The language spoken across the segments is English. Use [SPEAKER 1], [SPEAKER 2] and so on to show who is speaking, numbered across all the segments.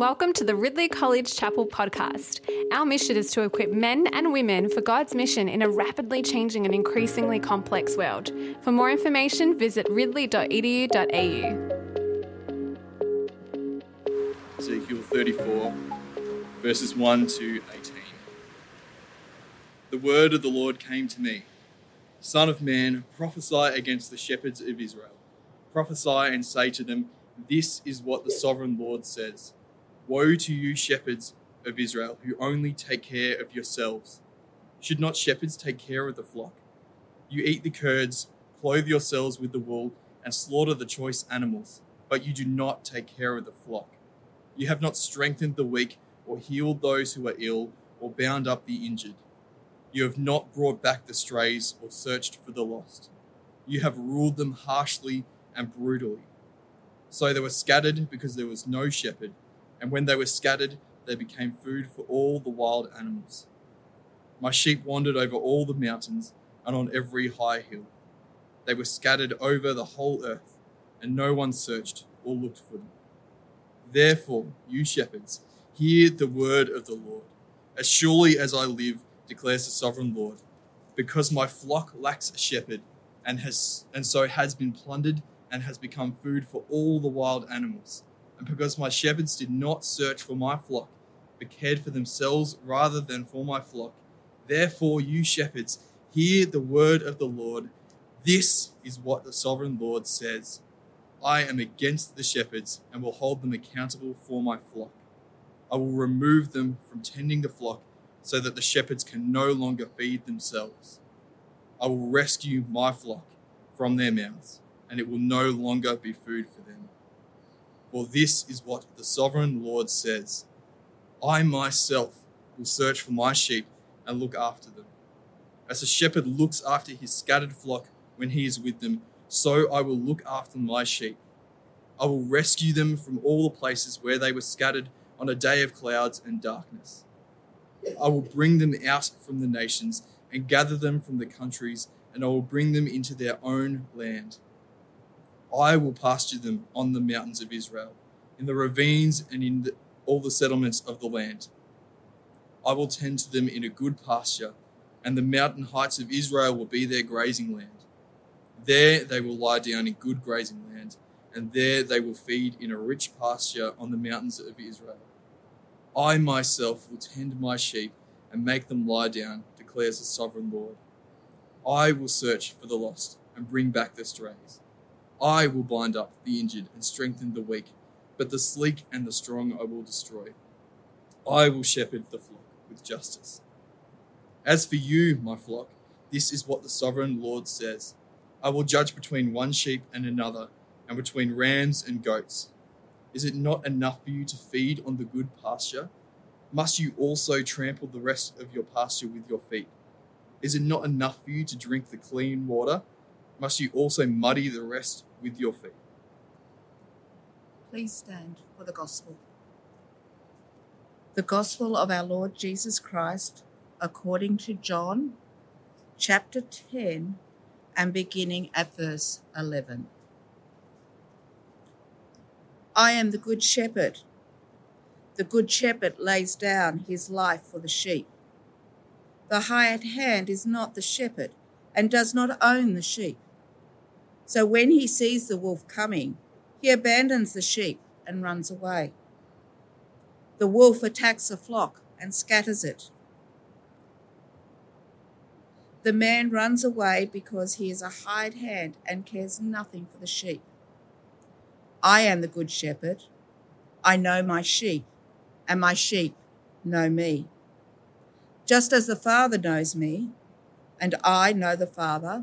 [SPEAKER 1] Welcome to the Ridley College Chapel podcast. Our mission is to equip men and women for God's mission in a rapidly changing and increasingly complex world. For more information, visit ridley.edu.au.
[SPEAKER 2] Ezekiel 34, verses 1 to 18. The word of the Lord came to me Son of man, prophesy against the shepherds of Israel. Prophesy and say to them, This is what the sovereign Lord says. Woe to you, shepherds of Israel, who only take care of yourselves. Should not shepherds take care of the flock? You eat the curds, clothe yourselves with the wool, and slaughter the choice animals, but you do not take care of the flock. You have not strengthened the weak, or healed those who are ill, or bound up the injured. You have not brought back the strays, or searched for the lost. You have ruled them harshly and brutally. So they were scattered because there was no shepherd and when they were scattered, they became food for all the wild animals. My sheep wandered over all the mountains and on every high hill. They were scattered over the whole earth, and no one searched or looked for them. Therefore, you shepherds, hear the word of the Lord. As surely as I live, declares the sovereign Lord, because my flock lacks a shepherd, and has and so has been plundered and has become food for all the wild animals and because my shepherds did not search for my flock, but cared for themselves rather than for my flock. Therefore, you shepherds, hear the word of the Lord. This is what the sovereign Lord says I am against the shepherds and will hold them accountable for my flock. I will remove them from tending the flock so that the shepherds can no longer feed themselves. I will rescue my flock from their mouths, and it will no longer be food for them. For this is what the sovereign Lord says I myself will search for my sheep and look after them. As a shepherd looks after his scattered flock when he is with them, so I will look after my sheep. I will rescue them from all the places where they were scattered on a day of clouds and darkness. I will bring them out from the nations and gather them from the countries, and I will bring them into their own land. I will pasture them on the mountains of Israel, in the ravines and in the, all the settlements of the land. I will tend to them in a good pasture, and the mountain heights of Israel will be their grazing land. There they will lie down in good grazing land, and there they will feed in a rich pasture on the mountains of Israel. I myself will tend my sheep and make them lie down, declares the sovereign Lord. I will search for the lost and bring back the strays. I will bind up the injured and strengthen the weak, but the sleek and the strong I will destroy. I will shepherd the flock with justice. As for you, my flock, this is what the sovereign Lord says I will judge between one sheep and another, and between rams and goats. Is it not enough for you to feed on the good pasture? Must you also trample the rest of your pasture with your feet? Is it not enough for you to drink the clean water? Must you also muddy the rest with your feet.
[SPEAKER 3] Please stand for the gospel. The gospel of our Lord Jesus Christ according to John chapter 10 and beginning at verse 11. I am the good shepherd. The good shepherd lays down his life for the sheep. The hired hand is not the shepherd and does not own the sheep. So when he sees the wolf coming, he abandons the sheep and runs away. The wolf attacks the flock and scatters it. The man runs away because he is a hired hand and cares nothing for the sheep. I am the good shepherd. I know my sheep, and my sheep know me. Just as the Father knows me, and I know the Father,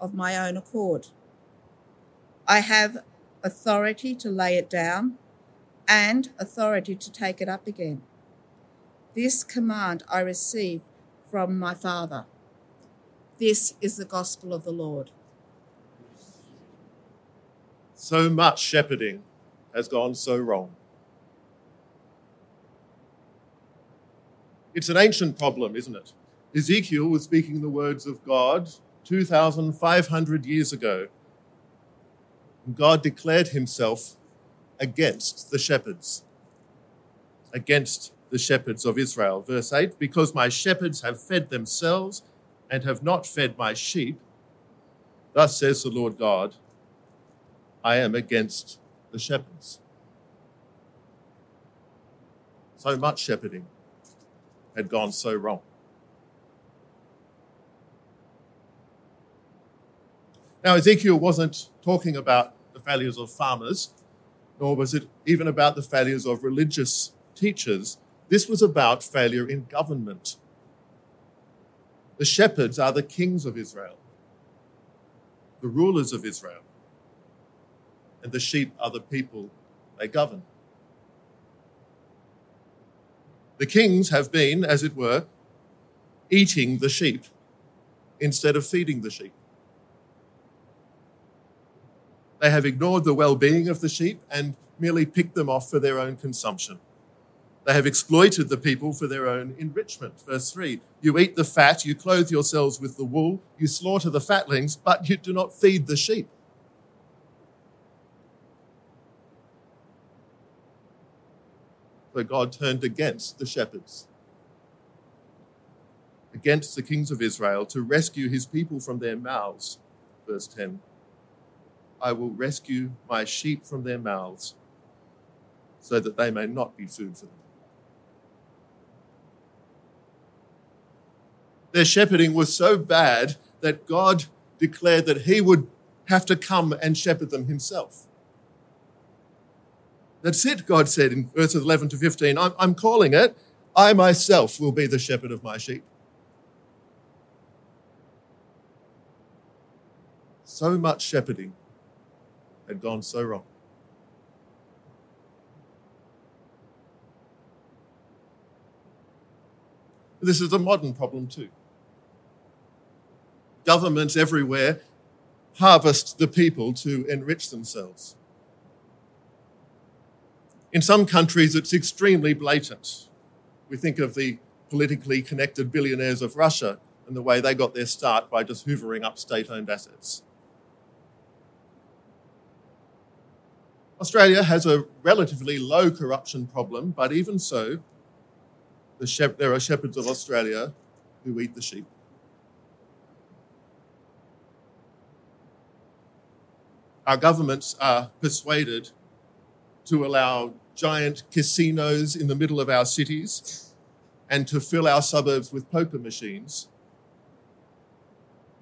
[SPEAKER 3] of my own accord. I have authority to lay it down, and authority to take it up again. This command I receive from my Father. This is the gospel of the Lord.
[SPEAKER 4] So much shepherding has gone so wrong. It's an ancient problem, isn't it? Ezekiel was speaking the words of God 2,500 years ago. God declared himself against the shepherds, against the shepherds of Israel. Verse 8 Because my shepherds have fed themselves and have not fed my sheep, thus says the Lord God, I am against the shepherds. So much shepherding had gone so wrong. Now, Ezekiel wasn't talking about the failures of farmers, nor was it even about the failures of religious teachers. This was about failure in government. The shepherds are the kings of Israel, the rulers of Israel, and the sheep are the people they govern. The kings have been, as it were, eating the sheep instead of feeding the sheep. They have ignored the well being of the sheep and merely picked them off for their own consumption. They have exploited the people for their own enrichment. Verse 3 You eat the fat, you clothe yourselves with the wool, you slaughter the fatlings, but you do not feed the sheep. So God turned against the shepherds, against the kings of Israel, to rescue his people from their mouths. Verse 10 I will rescue my sheep from their mouths, so that they may not be food for them. Their shepherding was so bad that God declared that he would have to come and shepherd them himself. That's it, God said in verses 11 to 15. I'm, I'm calling it, I myself will be the shepherd of my sheep. So much shepherding had gone so wrong. This is a modern problem too. Governments everywhere harvest the people to enrich themselves. In some countries, it's extremely blatant. We think of the politically connected billionaires of Russia and the way they got their start by just hoovering up state owned assets. Australia has a relatively low corruption problem, but even so, the shep- there are shepherds of Australia who eat the sheep. Our governments are persuaded to allow giant casinos in the middle of our cities and to fill our suburbs with poker machines.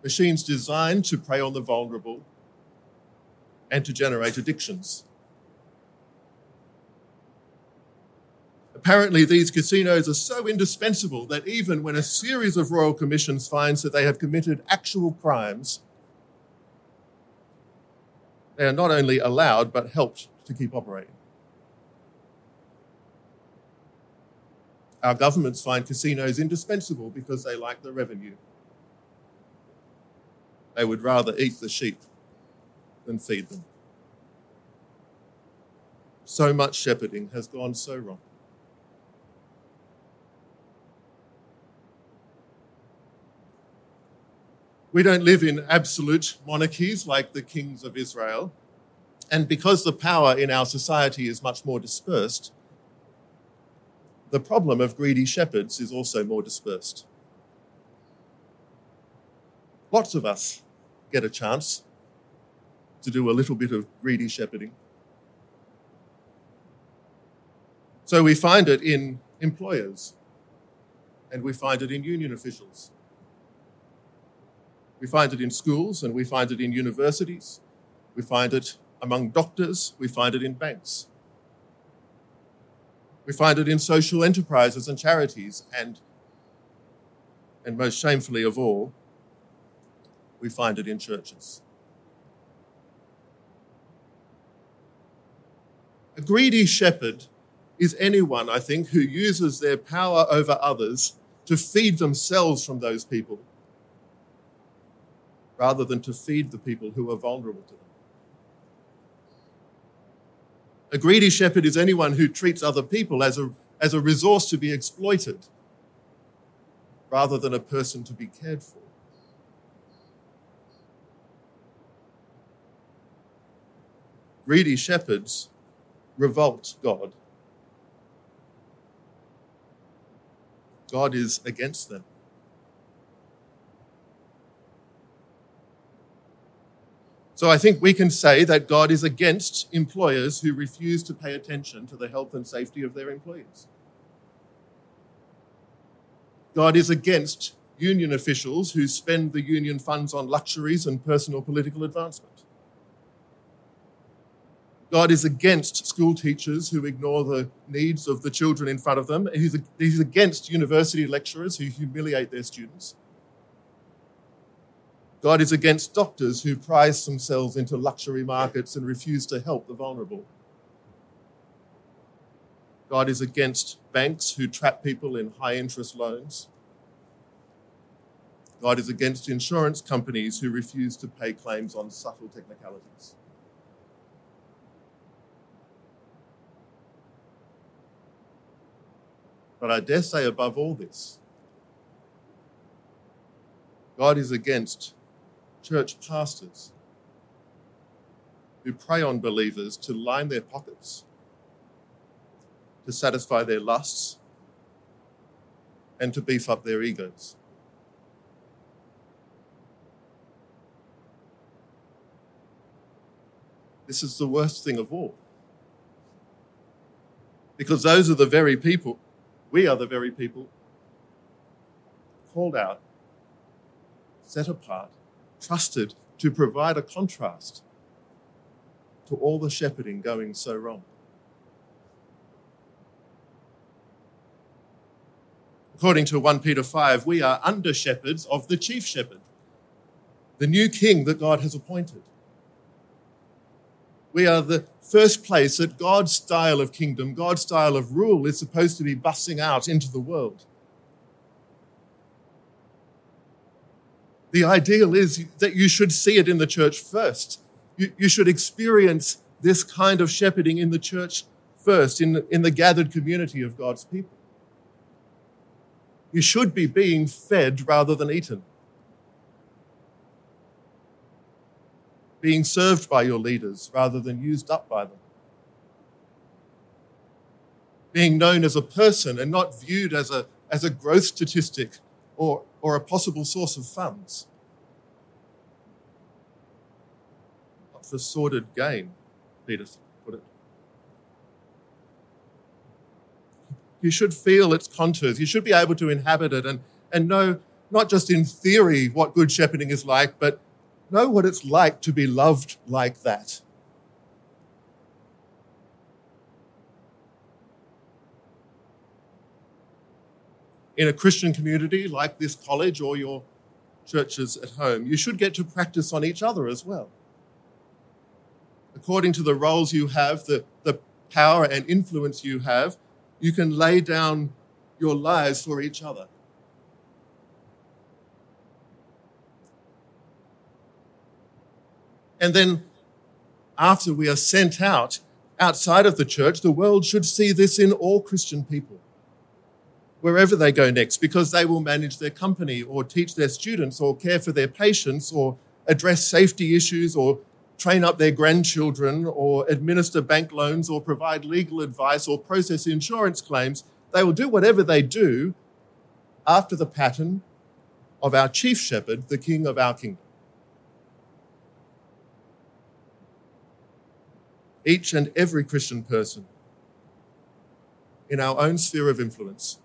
[SPEAKER 4] Machines designed to prey on the vulnerable and to generate addictions. Apparently, these casinos are so indispensable that even when a series of royal commissions finds that they have committed actual crimes, they are not only allowed but helped to keep operating. Our governments find casinos indispensable because they like the revenue. They would rather eat the sheep than feed them. So much shepherding has gone so wrong. We don't live in absolute monarchies like the kings of Israel. And because the power in our society is much more dispersed, the problem of greedy shepherds is also more dispersed. Lots of us get a chance to do a little bit of greedy shepherding. So we find it in employers and we find it in union officials we find it in schools and we find it in universities. We find it among doctors. We find it in banks. We find it in social enterprises and charities. And, and most shamefully of all, we find it in churches. A greedy shepherd is anyone, I think, who uses their power over others to feed themselves from those people rather than to feed the people who are vulnerable to them. A greedy shepherd is anyone who treats other people as a, as a resource to be exploited rather than a person to be cared for. Greedy shepherds revolt God. God is against them. So I think we can say that God is against employers who refuse to pay attention to the health and safety of their employees. God is against union officials who spend the union funds on luxuries and personal political advancement. God is against school teachers who ignore the needs of the children in front of them. He's, against university lecturers who humiliate their students. God is against doctors who price themselves into luxury markets and refuse to help the vulnerable. God is against banks who trap people in high interest loans. God is against insurance companies who refuse to pay claims on subtle technicalities. But I dare say, above all this, God is against church pastors who prey on believers to line their pockets, to satisfy their lusts, and to beef up their egos. This is the worst thing of all. Because those are the very people we are the very people called out, set apart, trusted to provide a contrast to all the shepherding going so wrong. According to 1 Peter 5, we are under shepherds of the chief shepherd, the new king that God has appointed. We are the first place that God's style of kingdom, God's style of rule is supposed to be busting out into the world. The ideal is that you should see it in the church first. You, you should experience this kind of shepherding in the church first, in, in the gathered community of God's people. You should be being fed rather than eaten. being served by your leaders rather than used up by them. Being known as a person and not viewed as a, as a growth statistic or, or a possible source of funds. Not for sordid gain, Peter put it. You should feel its contours. You should be able to inhabit it and, and know, not just in theory, what good shepherding is like, but know what it's like to be loved like that. In a Christian community like this college or your churches at home, you should get to practice on each other as well. According to the roles you have, the, the power and influence you have, you can lay down your lives for each other. And then after we are sent out outside of the church, the world should see this in all Christian people, wherever they go next, because they will manage their company or teach their students or care for their patients or address safety issues or train up their grandchildren or administer bank loans or provide legal advice or process insurance claims. They will do whatever they do after the pattern of our chief shepherd, the king of our kingdom. each and every Christian person in our own sphere of influence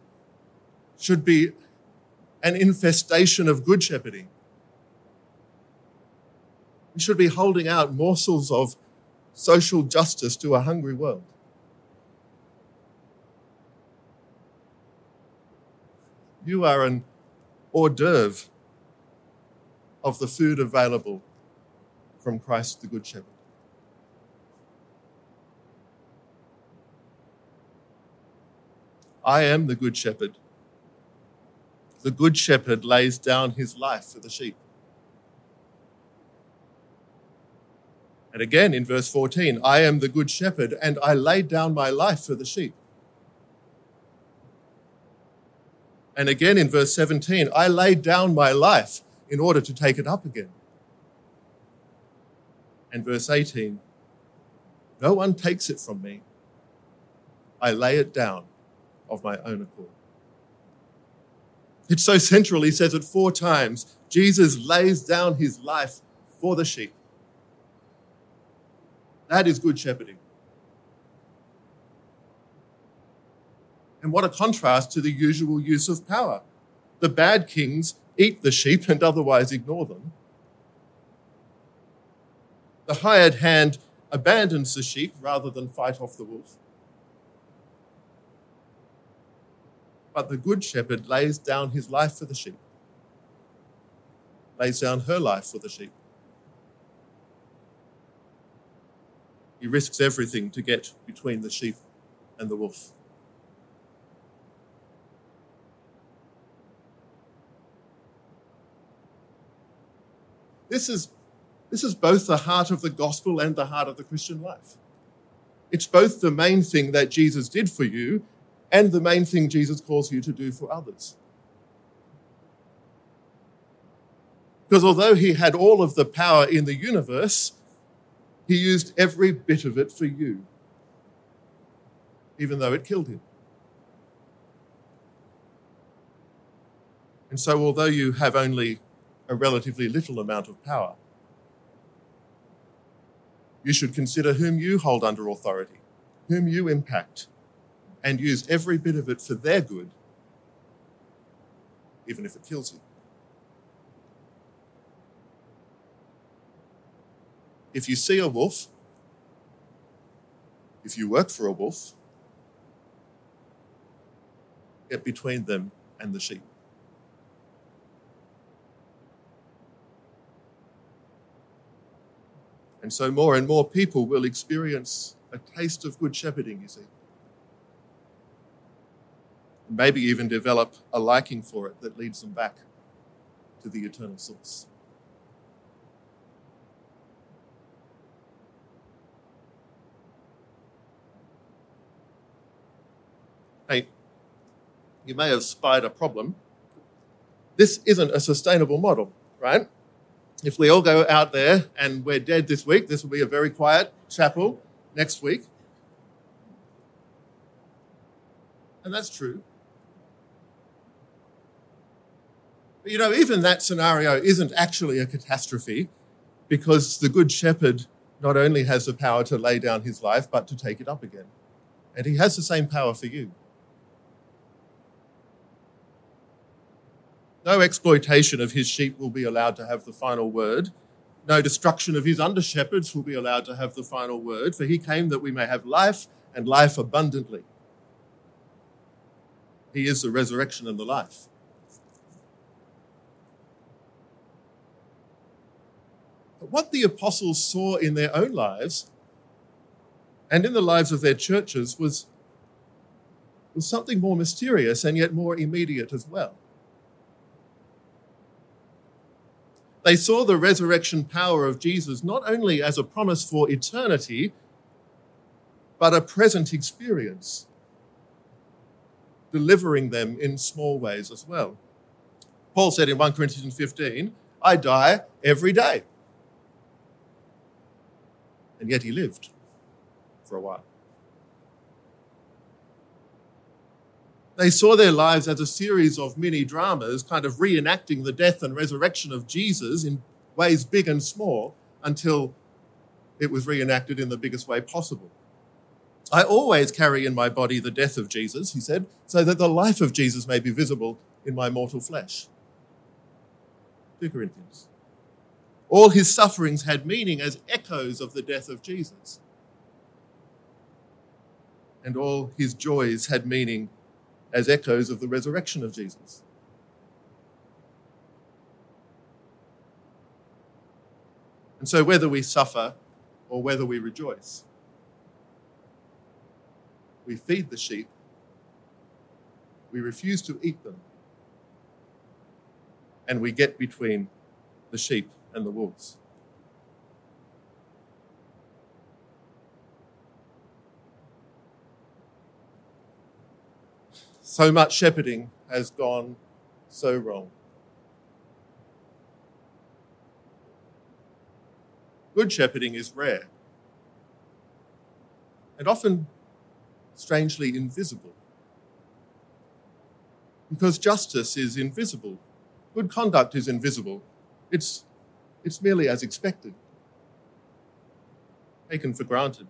[SPEAKER 4] should be an infestation of good shepherding. We should be holding out morsels of social justice to a hungry world. You are an hors d'oeuvre of the food available from Christ the Good Shepherd. I am the good shepherd. The good shepherd lays down his life for the sheep. And again in verse 14, I am the good shepherd, and I laid down my life for the sheep. And again in verse 17, I laid down my life in order to take it up again. And verse 18, no one takes it from me. I lay it down of my own accord. It's so central, he says it four times. Jesus lays down his life for the sheep. That is good shepherding. And what a contrast to the usual use of power. The bad kings eat the sheep and otherwise ignore them. The hired hand abandons the sheep rather than fight off the wolf. But the good shepherd lays down his life for the sheep, lays down her life for the sheep. He risks everything to get between the sheep and the wolf. This is, this is both the heart of the gospel and the heart of the Christian life. It's both the main thing that Jesus did for you and the main thing Jesus calls you to do for others. Because although he had all of the power in the universe, he used every bit of it for you, even though it killed him. And so, although you have only a relatively little amount of power, you should consider whom you hold under authority, whom you impact, and use every bit of it for their good, even if it kills you. If you see a wolf, if you work for a wolf, get between them and the sheep. And so more and more people will experience a taste of good shepherding, you see maybe even develop a liking for it that leads them back to the eternal source. Hey, you may have spied a problem. This isn't a sustainable model, right? If we all go out there and we're dead this week, this will be a very quiet chapel next week. And that's true. You know, even that scenario isn't actually a catastrophe because the Good Shepherd not only has the power to lay down his life, but to take it up again. And he has the same power for you. No exploitation of his sheep will be allowed to have the final word. No destruction of his under shepherds will be allowed to have the final word, for he came that we may have life and life abundantly. He is the resurrection and the life. But what the apostles saw in their own lives and in the lives of their churches was, was something more mysterious and yet more immediate as well. They saw the resurrection power of Jesus not only as a promise for eternity, but a present experience, delivering them in small ways as well. Paul said in 1 Corinthians 15, I die every day and yet he lived for a while. They saw their lives as a series of mini dramas, kind of reenacting the death and resurrection of Jesus in ways big and small until it was reenacted in the biggest way possible. I always carry in my body the death of Jesus, he said, so that the life of Jesus may be visible in my mortal flesh. 2 Corinthians. All his sufferings had meaning as echoes of the death of Jesus. And all his joys had meaning as echoes of the resurrection of Jesus. And so, whether we suffer or whether we rejoice, we feed the sheep we refuse to eat them, and we get between the sheep and the wolves. So much shepherding has gone so wrong. Good shepherding is rare and often strangely invisible. Because justice is invisible, good conduct is invisible. It's, it's merely as expected, taken for granted.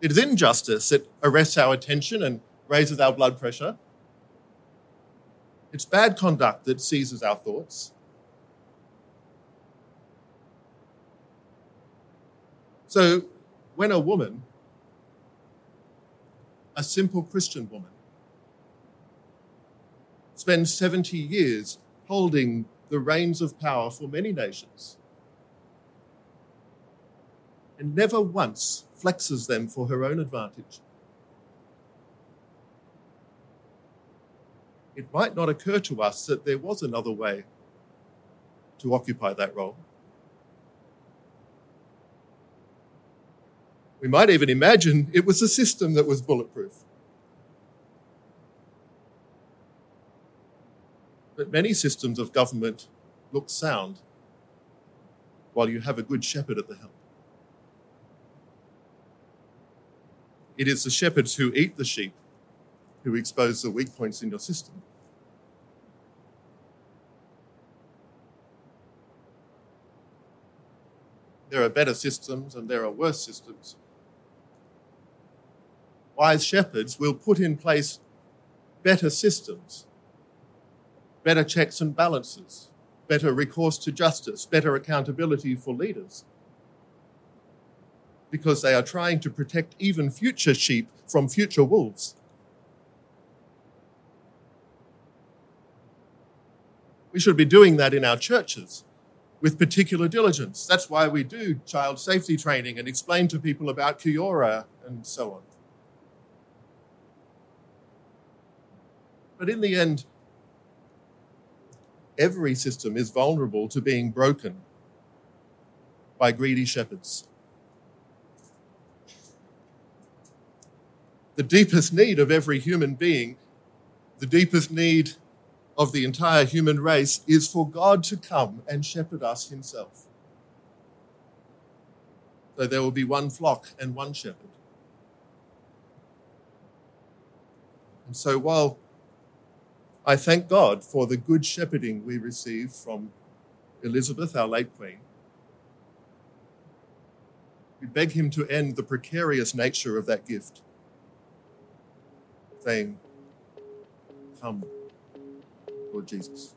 [SPEAKER 4] It is injustice that arrests our attention and raises our blood pressure. It's bad conduct that seizes our thoughts. So, when a woman, a simple Christian woman, spends 70 years holding the reins of power for many nations and never once flexes them for her own advantage. It might not occur to us that there was another way to occupy that role. We might even imagine it was a system that was bulletproof. But many systems of government look sound while you have a good shepherd at the helm. It is the shepherds who eat the sheep who expose the weak points in your system. There are better systems and there are worse systems. Wise shepherds will put in place better systems, better checks and balances, better recourse to justice, better accountability for leaders because they are trying to protect even future sheep from future wolves. We should be doing that in our churches with particular diligence. That's why we do child safety training and explain to people about Kooyoora and so on. But in the end, every system is vulnerable to being broken by greedy shepherds. the deepest need of every human being, the deepest need of the entire human race, is for God to come and shepherd us himself. So there will be one flock and one shepherd. And so while I thank God for the good shepherding we receive from Elizabeth, our late Queen, we beg him to end the precarious nature of that gift saying, Come, Lord Jesus.